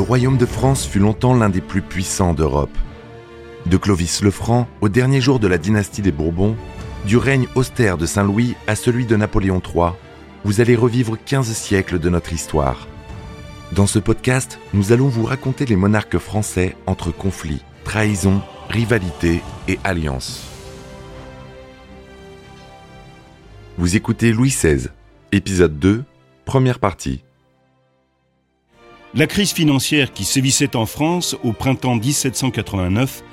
Le royaume de France fut longtemps l'un des plus puissants d'Europe. De Clovis le Franc au dernier jour de la dynastie des Bourbons, du règne austère de Saint-Louis à celui de Napoléon III, vous allez revivre 15 siècles de notre histoire. Dans ce podcast, nous allons vous raconter les monarques français entre conflits, trahison, rivalité et alliances. Vous écoutez Louis XVI, épisode 2, première partie. La crise financière qui sévissait en France au printemps 1789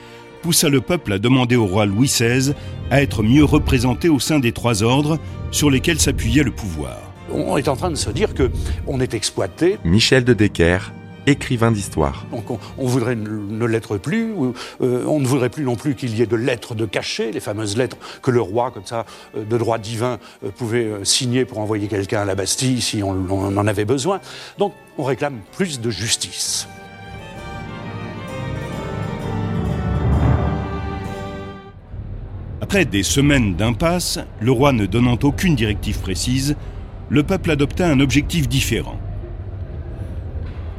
poussa le peuple à demander au roi Louis XVI à être mieux représenté au sein des trois ordres sur lesquels s'appuyait le pouvoir. On est en train de se dire que on est exploité. Michel de Decker, écrivain d'histoire. Donc on, voudrait ne l'être plus. Euh, on ne voudrait plus non plus qu'il y ait de lettres de cachet, les fameuses lettres que le roi, comme ça, euh, de droit divin, euh, pouvait signer pour envoyer quelqu'un à la Bastille si on, on en avait besoin. Donc on réclame plus de justice. Après des semaines d'impasse, le roi ne donnant aucune directive précise, le peuple adopta un objectif différent.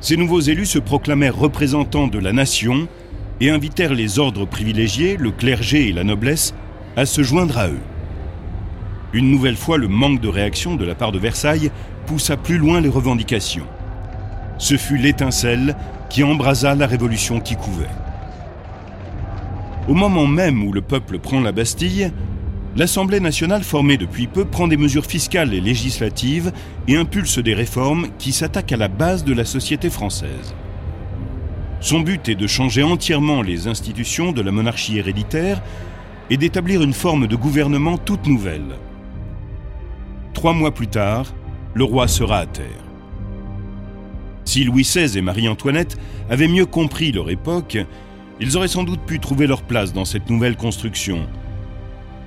Ces nouveaux élus se proclamèrent représentants de la nation et invitèrent les ordres privilégiés, le clergé et la noblesse, à se joindre à eux. Une nouvelle fois, le manque de réaction de la part de Versailles poussa plus loin les revendications. Ce fut l'étincelle qui embrasa la révolution qui couvait. Au moment même où le peuple prend la Bastille, l'Assemblée nationale formée depuis peu prend des mesures fiscales et législatives et impulse des réformes qui s'attaquent à la base de la société française. Son but est de changer entièrement les institutions de la monarchie héréditaire et d'établir une forme de gouvernement toute nouvelle. Trois mois plus tard, le roi sera à terre. Si Louis XVI et Marie-Antoinette avaient mieux compris leur époque, ils auraient sans doute pu trouver leur place dans cette nouvelle construction,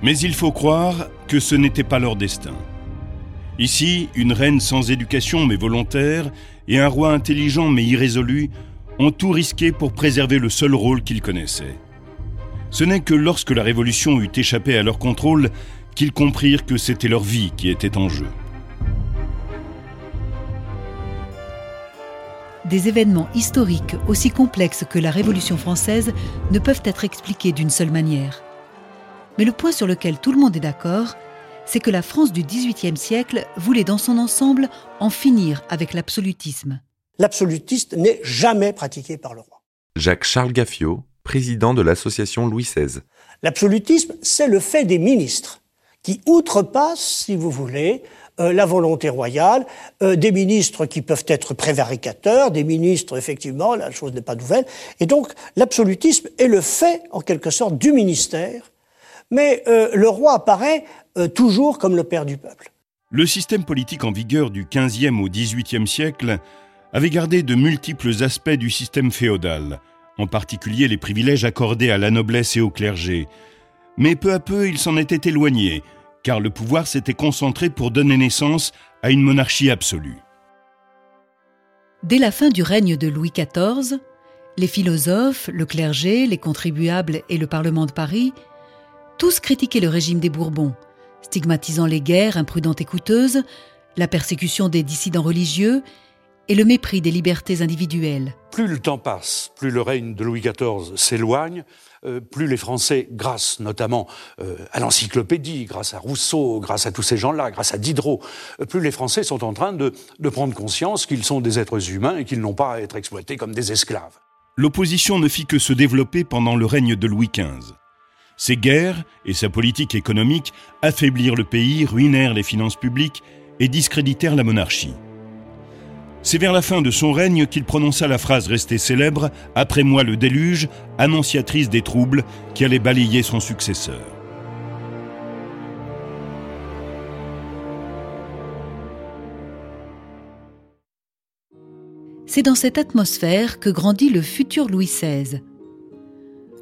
mais il faut croire que ce n'était pas leur destin. Ici, une reine sans éducation mais volontaire et un roi intelligent mais irrésolu ont tout risqué pour préserver le seul rôle qu'ils connaissaient. Ce n'est que lorsque la Révolution eut échappé à leur contrôle qu'ils comprirent que c'était leur vie qui était en jeu. Des événements historiques aussi complexes que la Révolution française ne peuvent être expliqués d'une seule manière. Mais le point sur lequel tout le monde est d'accord, c'est que la France du XVIIIe siècle voulait dans son ensemble en finir avec l'absolutisme. L'absolutiste n'est jamais pratiqué par le roi. Jacques-Charles Gaffiot, président de l'association Louis XVI. L'absolutisme, c'est le fait des ministres qui outrepassent, si vous voulez, euh, la volonté royale, euh, des ministres qui peuvent être prévaricateurs, des ministres, effectivement, la chose n'est pas nouvelle. Et donc, l'absolutisme est le fait, en quelque sorte, du ministère mais euh, le roi apparaît euh, toujours comme le père du peuple. Le système politique en vigueur du XVe au XVIIIe siècle avait gardé de multiples aspects du système féodal, en particulier les privilèges accordés à la noblesse et au clergé. Mais peu à peu, il s'en était éloigné, car le pouvoir s'était concentré pour donner naissance à une monarchie absolue. Dès la fin du règne de Louis XIV, les philosophes, le clergé, les contribuables et le Parlement de Paris tous critiquaient le régime des Bourbons, stigmatisant les guerres imprudentes et coûteuses, la persécution des dissidents religieux et le mépris des libertés individuelles. Plus le temps passe, plus le règne de Louis XIV s'éloigne, euh, plus les Français, grâce notamment euh, à l'encyclopédie, grâce à Rousseau, grâce à tous ces gens-là, grâce à Diderot, euh, plus les Français sont en train de, de prendre conscience qu'ils sont des êtres humains et qu'ils n'ont pas à être exploités comme des esclaves. L'opposition ne fit que se développer pendant le règne de Louis XV. Ses guerres et sa politique économique affaiblirent le pays, ruinèrent les finances publiques et discréditèrent la monarchie. C'est vers la fin de son règne qu'il prononça la phrase restée célèbre Après moi le déluge, annonciatrice des troubles qui allaient balayer son successeur. C'est dans cette atmosphère que grandit le futur Louis XVI.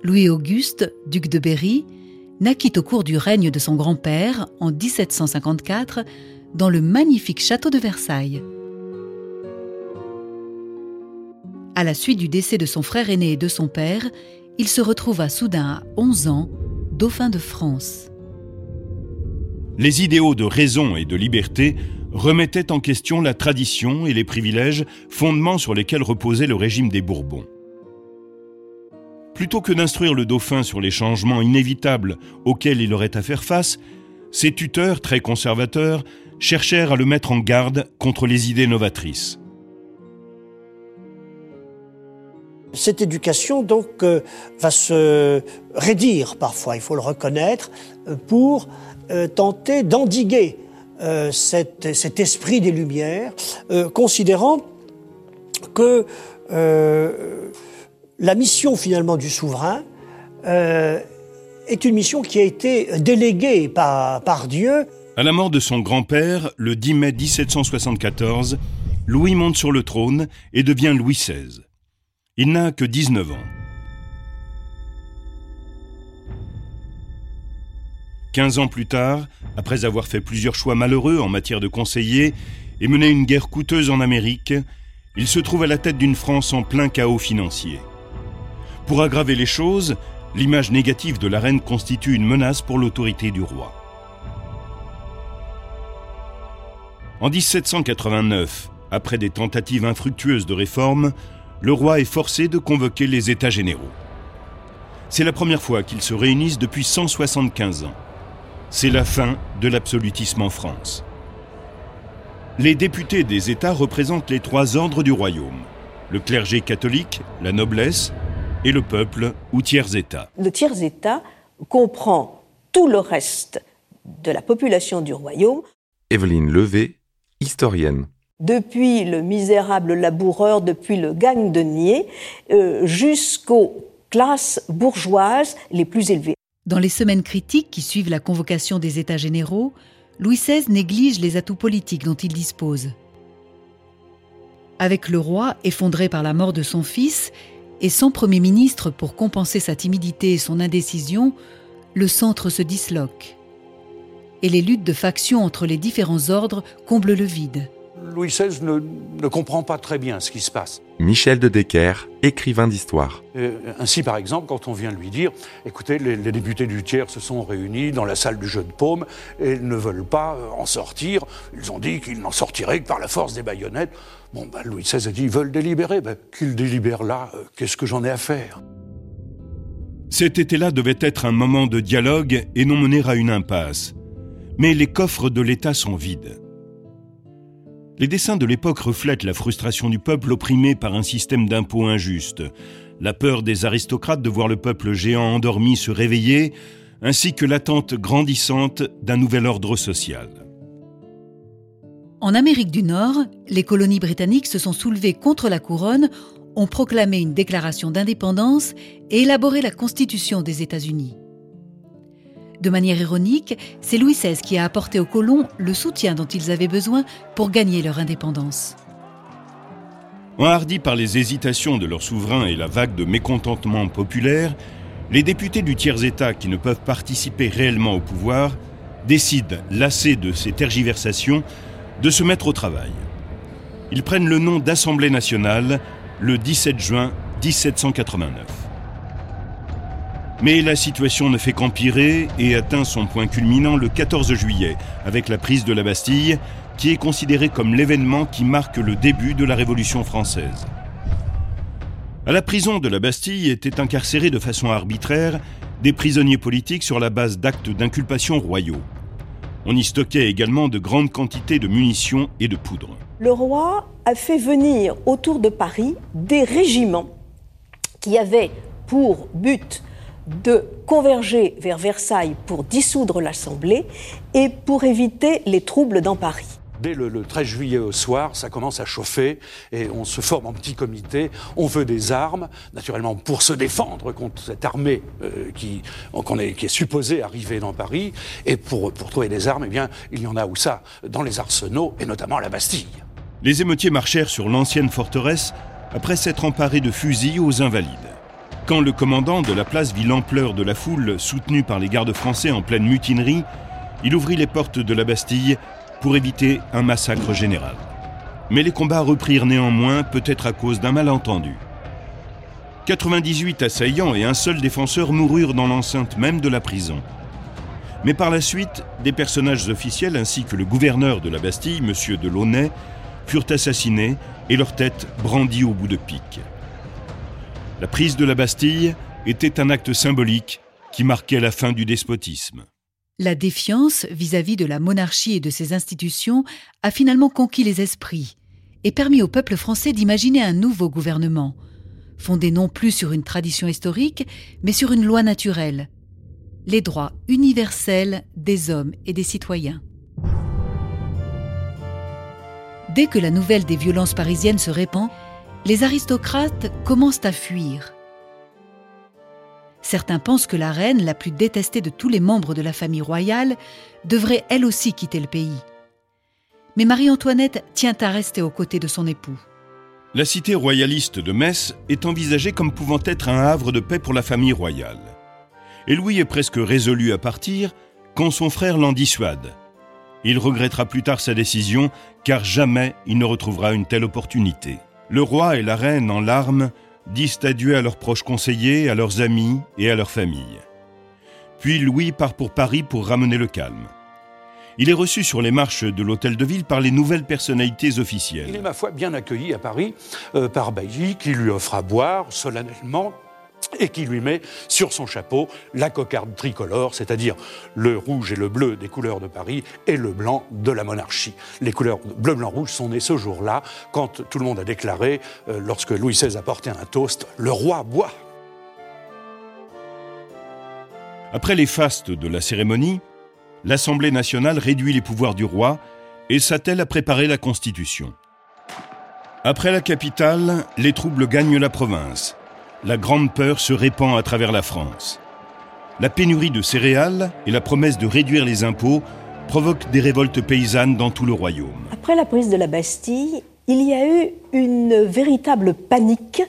Louis-Auguste, duc de Berry, naquit au cours du règne de son grand-père en 1754 dans le magnifique château de Versailles. À la suite du décès de son frère aîné et de son père, il se retrouva soudain à 11 ans dauphin de France. les idéaux de raison et de liberté remettaient en question la tradition et les privilèges, fondements sur lesquels reposait le régime des Bourbons. Plutôt que d'instruire le dauphin sur les changements inévitables auxquels il aurait à faire face, ses tuteurs, très conservateurs, cherchèrent à le mettre en garde contre les idées novatrices. Cette éducation, donc, euh, va se raidir parfois, il faut le reconnaître, euh, pour euh, tenter d'endiguer cet, esprit des Lumières, considérant que la mission finalement du souverain est une mission qui a été déléguée par, Dieu. À la mort de son grand-père, le 10 mai 1774, Louis monte sur le trône et devient Louis XVI. Il n'a que 19 ans. 15 ans plus tard, après avoir fait plusieurs choix malheureux en matière de conseillers et mené une guerre coûteuse en Amérique, il se trouve à la tête d'une France en plein chaos financier. Pour aggraver les choses, l'image négative de la reine constitue une menace pour l'autorité du roi. En 1789, après des tentatives infructueuses de réforme, le roi est forcé de convoquer les États généraux. C'est la première fois qu'ils se réunissent depuis 175 ans. C'est la fin de l'absolutisme en France. Les députés des États représentent les trois ordres du royaume, le clergé catholique, la noblesse et le peuple ou tiers-État. Le tiers-État comprend tout le reste de la population du royaume. Evelyne Levé, historienne depuis le misérable laboureur, depuis le gagne de euh, jusqu'aux classes bourgeoises les plus élevées. Dans les semaines critiques qui suivent la convocation des États généraux, Louis XVI néglige les atouts politiques dont il dispose. Avec le roi effondré par la mort de son fils et sans Premier ministre pour compenser sa timidité et son indécision, le centre se disloque. Et les luttes de factions entre les différents ordres comblent le vide. Louis XVI ne, comprend pas très bien ce qui se passe. Michel de Decker, écrivain d'histoire. Euh, ainsi, par exemple, quand on vient lui dire Écoutez, les, députés du tiers se sont réunis dans la salle du jeu de paume et ne veulent pas euh, en sortir. Ils ont dit qu'ils n'en sortiraient que par la force des baïonnettes. Bon, ben, Louis XVI a dit Ils veulent délibérer. Ben, qu'ils délibèrent là, euh, qu'est-ce que j'en ai à faire? Cet été-là devait être un moment de dialogue et non mener à une impasse. Mais les coffres de l'État sont vides. Les dessins de l'époque reflètent la frustration du peuple opprimé par un système d'impôts injuste, la peur des aristocrates de voir le peuple géant endormi se réveiller, ainsi que l'attente grandissante d'un nouvel ordre social. En Amérique du Nord, les colonies britanniques se sont soulevées contre la couronne, ont proclamé une déclaration d'indépendance et élaboré la Constitution des États-Unis. De manière ironique, c'est Louis XVI qui a apporté aux colons le soutien dont ils avaient besoin pour gagner leur indépendance. Enhardis par les hésitations de leurs souverains et la vague de mécontentement populaire, les députés du tiers-État qui ne peuvent participer réellement au pouvoir décident, lassés de ces tergiversations, de se mettre au travail. Ils prennent le nom d'Assemblée nationale le 17 juin 1789. Mais la situation ne fait qu'empirer et atteint son point culminant le 14 juillet, avec la prise de la Bastille, qui est considérée comme l'événement qui marque le début de la Révolution française. À la prison de la Bastille étaient incarcérés de façon arbitraire des prisonniers politiques sur la base d'actes d'inculpation royaux. On y stockait également de grandes quantités de munitions et de poudre. Le roi a fait venir autour de Paris des régiments qui avaient pour but de converger vers Versailles pour dissoudre l'Assemblée et pour éviter les troubles dans Paris. Dès le, 13 juillet au soir, ça commence à chauffer et on se forme en petit comité. On veut des armes, naturellement pour se défendre contre cette armée euh, qui, est, qui, est, supposée arriver dans Paris. Et pour, pour trouver des armes, eh bien, il y en a où ça Dans les arsenaux et notamment à la Bastille. Les émeutiers marchèrent sur l'ancienne forteresse après s'être emparés de fusils aux Invalides. Quand le commandant de la place vit l'ampleur de la foule soutenue par les gardes français en pleine mutinerie, il ouvrit les portes de la Bastille pour éviter un massacre général. Mais les combats reprirent néanmoins, peut-être à cause d'un malentendu. 98 assaillants et un seul défenseur moururent dans l'enceinte même de la prison. Mais par la suite, des personnages officiels ainsi que le gouverneur de la Bastille, M. de Launay, furent assassinés et leurs têtes brandies au bout de pique. La prise de la Bastille était un acte symbolique qui marquait la fin du despotisme. La défiance vis-à-vis de la monarchie et de ses institutions a finalement conquis les esprits et permis au peuple français d'imaginer un nouveau gouvernement, fondé non plus sur une tradition historique, mais sur une loi naturelle, les droits universels des hommes et des citoyens. Dès que la nouvelle des violences parisiennes se répand, les aristocrates commencent à fuir. Certains pensent que la reine, la plus détestée de tous les membres de la famille royale, devrait elle aussi quitter le pays. Mais Marie-Antoinette tient à rester aux côtés de son époux. La cité royaliste de Metz est envisagée comme pouvant être un havre de paix pour la famille royale. Et Louis est presque résolu à partir quand son frère l'en dissuade. Il regrettera plus tard sa décision car jamais il ne retrouvera une telle opportunité. Le roi et la reine en larmes disent adieu à leurs proches conseillers, à leurs amis et à leur famille. Puis Louis part pour Paris pour ramener le calme. Il est reçu sur les marches de l'hôtel de ville par les nouvelles personnalités officielles. Il est, ma foi, bien accueilli à Paris euh, par Bailly, qui lui offre à boire solennellement et qui lui met sur son chapeau la cocarde tricolore, c'est-à-dire le rouge et le bleu des couleurs de Paris et le blanc de la monarchie. Les couleurs bleu, blanc, rouge sont nées ce jour-là, quand tout le monde a déclaré, euh, lorsque Louis XVI apportait un toast, le roi boit. Après les fastes de la cérémonie, l'Assemblée nationale réduit les pouvoirs du roi et s'attelle à préparer la Constitution. Après la capitale, les troubles gagnent la province la grande peur se répand à travers la France. La pénurie de céréales et la promesse de réduire les impôts provoquent des révoltes paysannes dans tout le royaume. Après la prise de la Bastille, il y a eu une véritable panique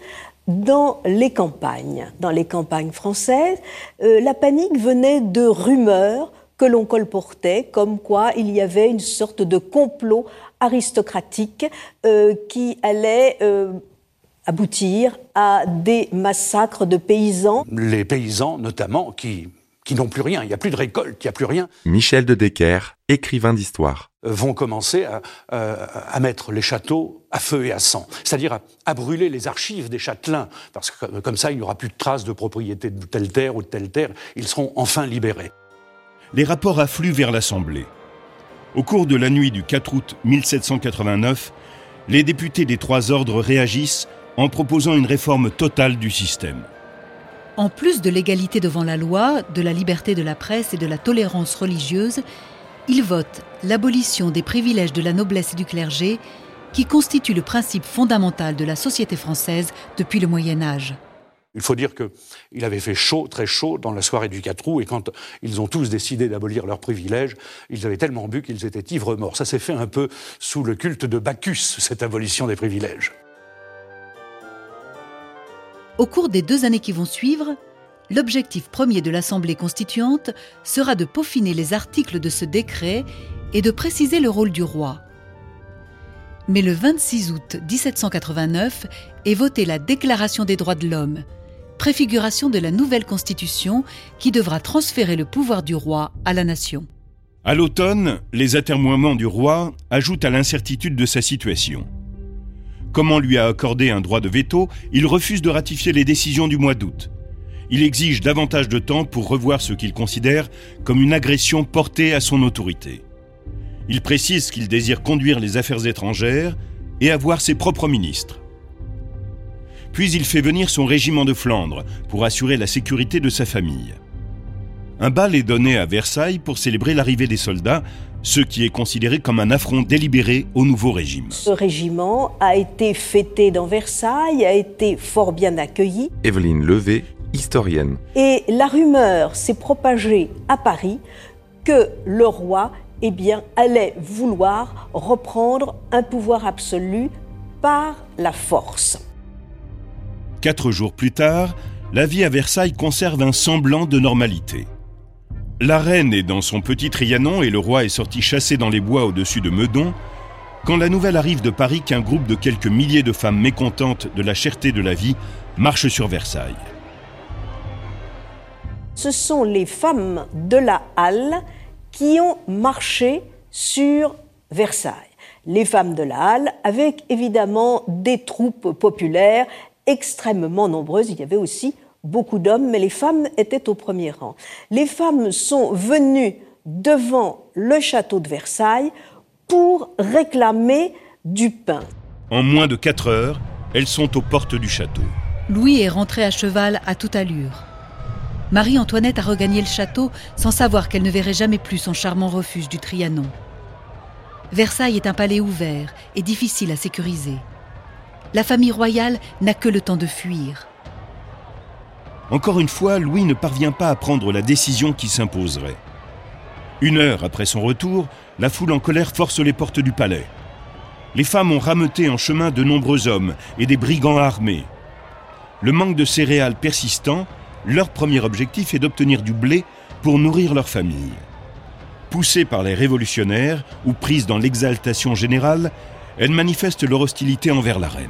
dans les campagnes, dans les campagnes françaises. Euh, la panique venait de rumeurs que l'on colportait, comme quoi il y avait une sorte de complot aristocratique euh, qui allait euh, aboutir à des massacres de paysans. Les paysans, notamment, qui, qui n'ont plus rien, il n'y a plus de récolte, il n'y a plus rien. Michel de Decker, écrivain d'histoire. Euh, vont commencer à, à, mettre les châteaux à feu et à sang, c'est-à-dire à, brûler les archives des châtelains, parce que comme ça, il n'y aura plus de traces de propriété de telle terre ou de telle terre, ils seront enfin libérés. Les rapports affluent vers l'Assemblée. Au cours de la nuit du 4 août 1789, les députés des trois ordres réagissent en proposant une réforme totale du système. En plus de l'égalité devant la loi, de la liberté de la presse et de la tolérance religieuse, il vote l'abolition des privilèges de la noblesse et du clergé, qui constitue le principe fondamental de la société française depuis le Moyen Âge. Il faut dire qu'il avait fait chaud, très chaud, dans la soirée du 4 août, et quand ils ont tous décidé d'abolir leurs privilèges, ils avaient tellement bu qu'ils étaient ivres morts. Ça s'est fait un peu sous le culte de Bacchus, cette abolition des privilèges. Au cours des deux années qui vont suivre, l'objectif premier de l'Assemblée constituante sera de peaufiner les articles de ce décret et de préciser le rôle du roi. Mais le 26 août 1789 est votée la Déclaration des droits de l'homme, préfiguration de la nouvelle Constitution qui devra transférer le pouvoir du roi à la nation. À l'automne, les atermoiements du roi ajoutent à l'incertitude de sa situation. Comme on lui a accordé un droit de veto, il refuse de ratifier les décisions du mois d'août. Il exige davantage de temps pour revoir ce qu'il considère comme une agression portée à son autorité. Il précise qu'il désire conduire les affaires étrangères et avoir ses propres ministres. Puis il fait venir son régiment de Flandre pour assurer la sécurité de sa famille. Un bal est donné à Versailles pour célébrer l'arrivée des soldats ce qui est considéré comme un affront délibéré au nouveau régime. Ce régiment a été fêté dans Versailles, a été fort bien accueilli. Evelyne Levé, historienne. Et la rumeur s'est propagée à Paris que le roi eh bien, allait vouloir reprendre un pouvoir absolu par la force. Quatre jours plus tard, la vie à Versailles conserve un semblant de normalité. La reine est dans son petit Trianon et le roi est sorti chasser dans les bois au-dessus de Meudon, quand la nouvelle arrive de Paris qu'un groupe de quelques milliers de femmes mécontentes de la cherté de la vie marche sur Versailles. Ce sont les femmes de la Halle qui ont marché sur Versailles. Les femmes de la Halle, avec évidemment des troupes populaires extrêmement nombreuses. Il y avait aussi beaucoup d'hommes, mais les femmes étaient au premier rang. Les femmes sont venues devant le château de Versailles pour réclamer du pain. En moins de quatre heures, elles sont aux portes du château. Louis est rentré à cheval à toute allure. Marie-Antoinette a regagné le château sans savoir qu'elle ne verrait jamais plus son charmant refuge du Trianon. Versailles est un palais ouvert et difficile à sécuriser. La famille royale n'a que le temps de fuir. Encore une fois, Louis ne parvient pas à prendre la décision qui s'imposerait. Une heure après son retour, la foule en colère force les portes du palais. Les femmes ont rameuté en chemin de nombreux hommes et des brigands armés. Le manque de céréales persistant, leur premier objectif est d'obtenir du blé pour nourrir leur famille. Poussées par les révolutionnaires ou prises dans l'exaltation générale, elles manifestent leur hostilité envers la reine.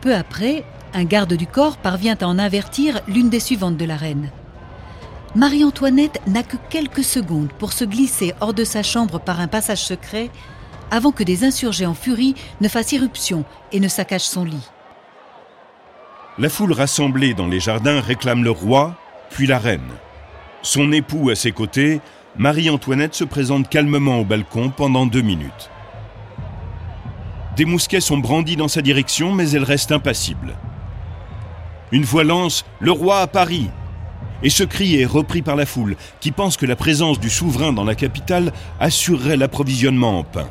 Peu après, un garde du corps parvient à en avertir l'une des suivantes de la reine. Marie-Antoinette n'a que quelques secondes pour se glisser hors de sa chambre par un passage secret avant que des insurgés en furie ne fassent irruption et ne saccagent son lit. La foule rassemblée dans les jardins réclame le roi, puis la reine. Son époux à ses côtés, Marie-Antoinette se présente calmement au balcon pendant deux minutes. Des mousquets sont brandis dans sa direction, mais elle reste impassible. Une voix lance Le roi à Paris Et ce cri est repris par la foule, qui pense que la présence du souverain dans la capitale assurerait l'approvisionnement en pain.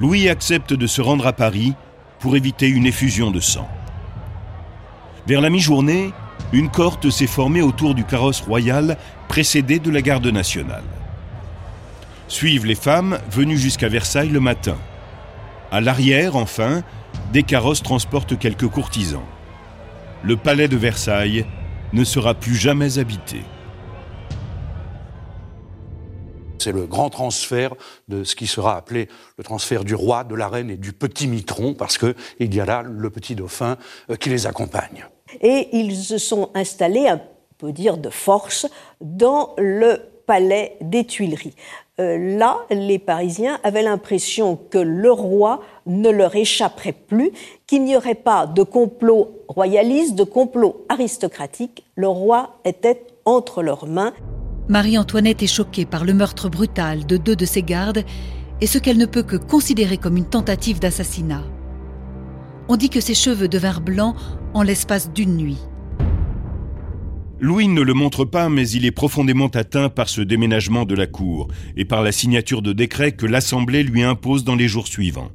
Louis accepte de se rendre à Paris pour éviter une effusion de sang. Vers la mi-journée, une corte s'est formée autour du carrosse royal précédé de la garde nationale. Suivent les femmes venues jusqu'à Versailles le matin. À l'arrière, enfin, des carrosses transportent quelques courtisans le palais de Versailles ne sera plus jamais habité. C'est le grand transfert de ce qui sera appelé le transfert du roi, de la reine et du petit mitron, parce qu'il y a là le petit dauphin euh, qui les accompagne. Et ils se sont installés, on peut dire de force, dans le palais des Tuileries. Euh, là, les Parisiens avaient l'impression que le roi ne leur échapperait plus, qu'il n'y aurait pas de complot royaliste, de complot aristocratique. Le roi était entre leurs mains. Marie-Antoinette est choquée par le meurtre brutal de deux de ses gardes et ce qu'elle ne peut que considérer comme une tentative d'assassinat. On dit que ses cheveux devinrent blancs en l'espace d'une nuit. Louis ne le montre pas, mais il est profondément atteint par ce déménagement de la cour et par la signature de décret que l'Assemblée lui impose dans les jours suivants.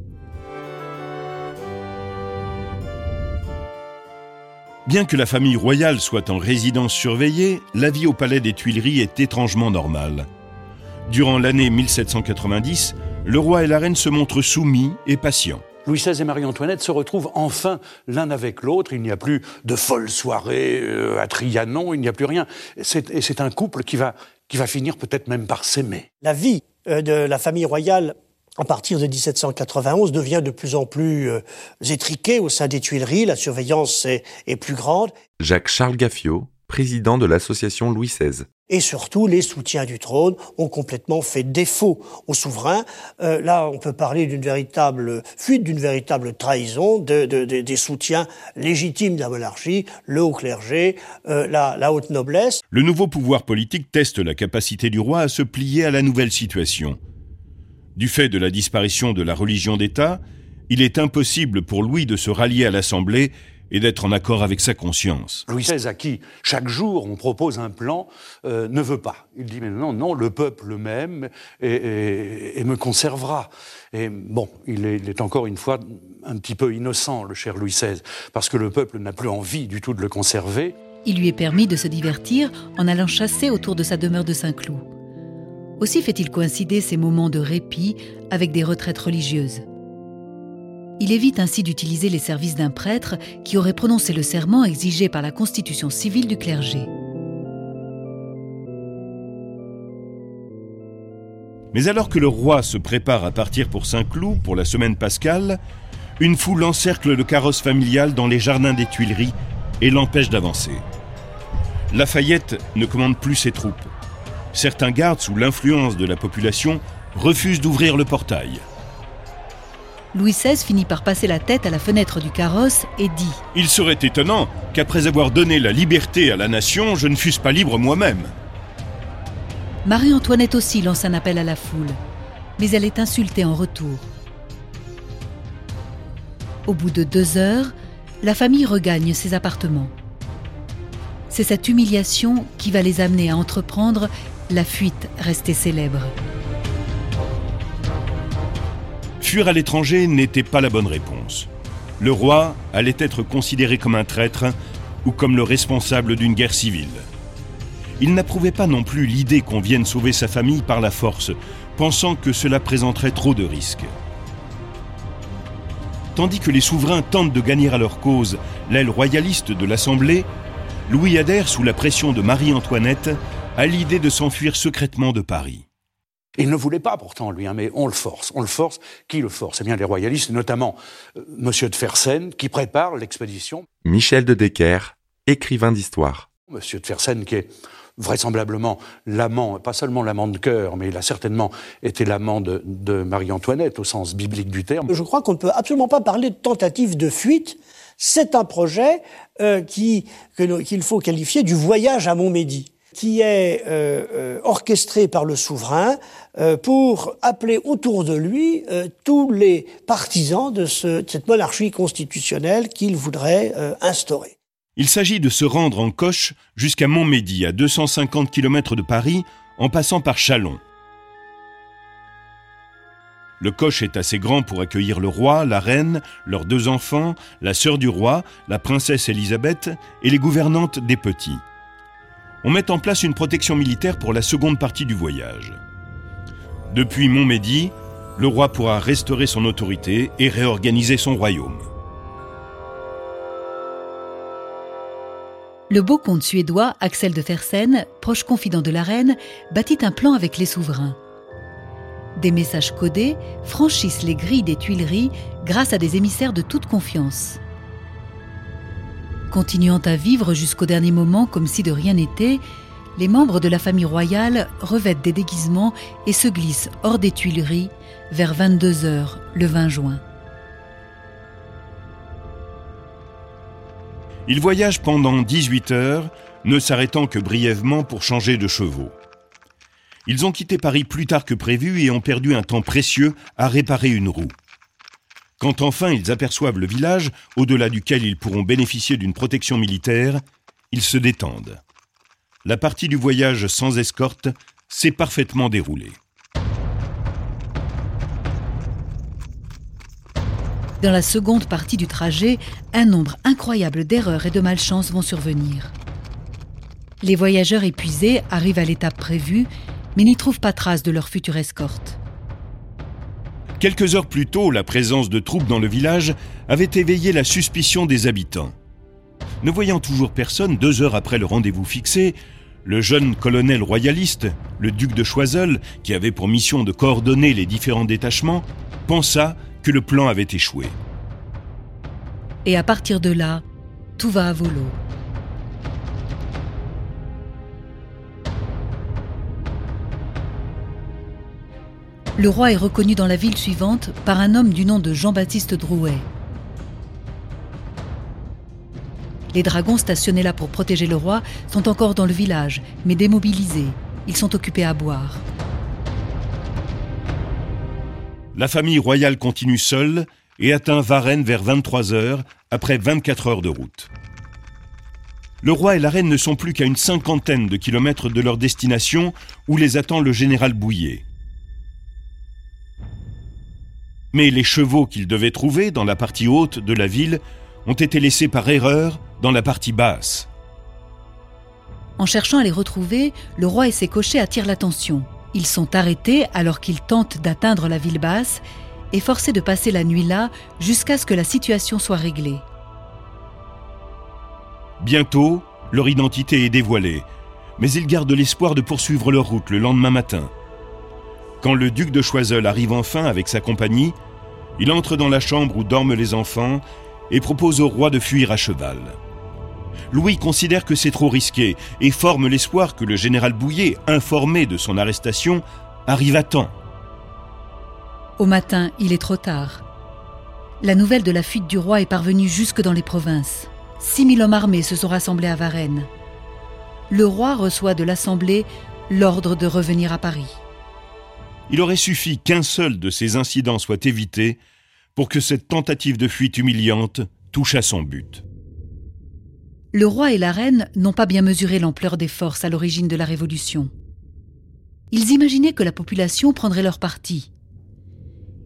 Bien que la famille royale soit en résidence surveillée, la vie au palais des Tuileries est étrangement normale. Durant l'année 1790, le roi et la reine se montrent soumis et patients. Louis XVI et Marie-Antoinette se retrouvent enfin l'un avec l'autre. Il n'y a plus de folles soirées euh, à Trianon, il n'y a plus rien. Et c'est un couple qui va, qui va finir peut-être même par s'aimer. La vie euh, de la famille royale à partir de 1791, devient de plus en plus euh, étriquée au sein des Tuileries. La surveillance est, est plus grande. Jacques-Charles Gaffiot, président de l'association Louis XVI. Et surtout, les soutiens du trône ont complètement fait défaut au souverain. Euh, là, on peut parler d'une véritable fuite, d'une véritable trahison de, de, de, des soutiens légitimes de la monarchie, le haut clergé, euh, la, la haute noblesse. Le nouveau pouvoir politique teste la capacité du roi à se plier à la nouvelle situation. Du fait de la disparition de la religion d'État, il est impossible pour Louis de se rallier à l'Assemblée et d'être en accord avec sa conscience. Louis XVI, à qui chaque jour on propose un plan, euh, ne veut pas. Il dit mais non, non, le peuple même et, et, et me conservera. Et bon, il est, il est, encore une fois un petit peu innocent, le cher Louis XVI, parce que le peuple n'a plus envie du tout de le conserver. Il lui est permis de se divertir en allant chasser autour de sa demeure de Saint-Cloud. Aussi fait-il coïncider ces moments de répit avec des retraites religieuses. Il évite ainsi d'utiliser les services d'un prêtre qui aurait prononcé le serment exigé par la constitution civile du clergé. Mais alors que le roi se prépare à partir pour Saint-Cloud pour la semaine pascale, une foule encercle le carrosse familial dans les jardins des Tuileries et l'empêche d'avancer. Lafayette ne commande plus ses troupes. Certains gardes, sous l'influence de la population, refusent d'ouvrir le portail. Louis XVI finit par passer la tête à la fenêtre du carrosse et dit ⁇ Il serait étonnant qu'après avoir donné la liberté à la nation, je ne fusse pas libre moi-même. Marie-Antoinette aussi lance un appel à la foule, mais elle est insultée en retour. Au bout de deux heures, la famille regagne ses appartements. C'est cette humiliation qui va les amener à entreprendre la fuite restée célèbre. Fuir à l'étranger n'était pas la bonne réponse. Le roi allait être considéré comme un traître ou comme le responsable d'une guerre civile. Il n'approuvait pas non plus l'idée qu'on vienne sauver sa famille par la force, pensant que cela présenterait trop de risques. Tandis que les souverains tentent de gagner à leur cause l'aile royaliste de l'Assemblée, Louis adhère sous la pression de Marie-Antoinette à l'idée de s'enfuir secrètement de Paris. Il ne voulait pas pourtant, lui, hein, mais on le force. On le force. Qui le force? Eh bien, les royalistes, notamment euh, Monsieur de Fersen, qui prépare l'expédition. Michel de Decker, écrivain d'histoire. Monsieur de Fersen, qui est vraisemblablement l'amant, pas seulement l'amant de cœur, mais il a certainement été l'amant de, Marie-Antoinette au sens biblique du terme. Je crois qu'on ne peut absolument pas parler de tentative de fuite. C'est un projet euh, qu'il faut qualifier du voyage à Montmédy qui est euh, euh, orchestré par le souverain euh, pour appeler autour de lui tous les partisans de, ce, de, cette monarchie constitutionnelle qu'il voudrait instaurer. Il s'agit de se rendre en coche jusqu'à Montmédy, à 250 km de Paris, en passant par Chalon. Le coche est assez grand pour accueillir le roi, la reine, leurs deux enfants, la sœur du roi, la princesse Élisabeth et les gouvernantes des petits on met en place une protection militaire pour la seconde partie du voyage. Depuis Montmédy, le roi pourra restaurer son autorité et réorganiser son royaume. Le beau comte suédois Axel de Fersen, proche confident de la reine, bâtit un plan avec les souverains. Des messages codés franchissent les grilles des Tuileries grâce à des émissaires de toute confiance. Continuant à vivre jusqu'au dernier moment comme si de rien n'était, les membres de la famille royale revêtent des déguisements et se glissent hors des Tuileries vers 22 heures le 20 juin. Ils voyagent pendant 18 heures, ne s'arrêtant que brièvement pour changer de chevaux. Ils ont quitté Paris plus tard que prévu et ont perdu un temps précieux à réparer une roue. Quand enfin ils aperçoivent le village, au-delà duquel ils pourront bénéficier d'une protection militaire, ils se détendent. La partie du voyage sans escorte s'est parfaitement déroulée. Dans la seconde partie du trajet, un nombre incroyable d'erreurs et de malchances vont survenir. Les voyageurs épuisés arrivent à l'étape prévue, mais n'y trouvent pas trace de leur future escorte. Quelques heures plus tôt, la présence de troupes dans le village avait éveillé la suspicion des habitants. Ne voyant toujours personne deux heures après le rendez-vous fixé, le jeune colonel royaliste, le duc de Choiseul, qui avait pour mission de coordonner les différents détachements, pensa que le plan avait échoué. Et à partir de là, tout va à volo. Le roi est reconnu dans la ville suivante par un homme du nom de Jean-Baptiste Drouet. Les dragons stationnés là pour protéger le roi sont encore dans le village, mais démobilisés. Ils sont occupés à boire. La famille royale continue seule et atteint Varennes vers 23 heures, après 24 heures de route. Le roi et la reine ne sont plus qu'à une cinquantaine de kilomètres de leur destination où les attend le général Bouillet. Mais les chevaux qu'ils devaient trouver dans la partie haute de la ville ont été laissés par erreur dans la partie basse. En cherchant à les retrouver, le roi et ses cochers attirent l'attention. Ils sont arrêtés alors qu'ils tentent d'atteindre la ville basse et forcés de passer la nuit là jusqu'à ce que la situation soit réglée. Bientôt, leur identité est dévoilée, mais ils gardent l'espoir de poursuivre leur route le lendemain matin. Quand le duc de Choiseul arrive enfin avec sa compagnie, il entre dans la chambre où dorment les enfants et propose au roi de fuir à cheval. Louis considère que c'est trop risqué et forme l'espoir que le général Bouillet, informé de son arrestation, arrive à temps. Au matin, il est trop tard. La nouvelle de la fuite du roi est parvenue jusque dans les provinces. 6000 hommes armés se sont rassemblés à Varennes. Le roi reçoit de l'Assemblée l'ordre de revenir à Paris. Il aurait suffi qu'un seul de ces incidents soit évité pour que cette tentative de fuite humiliante touche à son but. Le roi et la reine n'ont pas bien mesuré l'ampleur des forces à l'origine de la Révolution. Ils imaginaient que la population prendrait leur parti.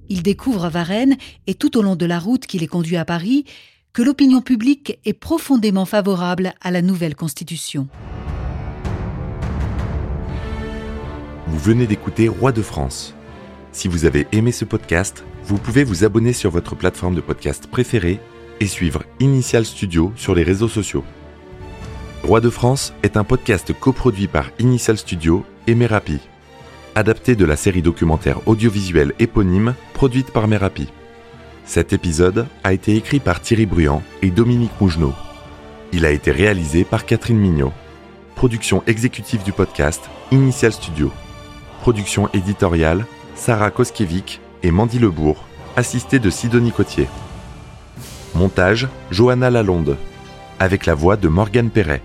Ils découvrent à Varennes, et tout au long de la route qui les conduit à Paris, que l'opinion publique est profondément favorable à la nouvelle Constitution. Vous venez d'écouter Roi de France. Si vous avez aimé ce podcast, vous pouvez vous abonner sur votre plateforme de podcast préférée et suivre Initial Studio sur les réseaux sociaux. Roi de France est un podcast coproduit par Initial Studio et Merapi, adapté de la série documentaire audiovisuelle éponyme produite par Merapi. Cet épisode a été écrit par Thierry Bruand et Dominique Mougenot. Il a été réalisé par Catherine Mignot. Production exécutive du podcast Initial Studio. Production éditoriale Sarah Koskiewicz et Mandy Lebourg, assistée de Sidonie Cotier. Montage Johanna Lalonde, avec la voix de Morgane Perret.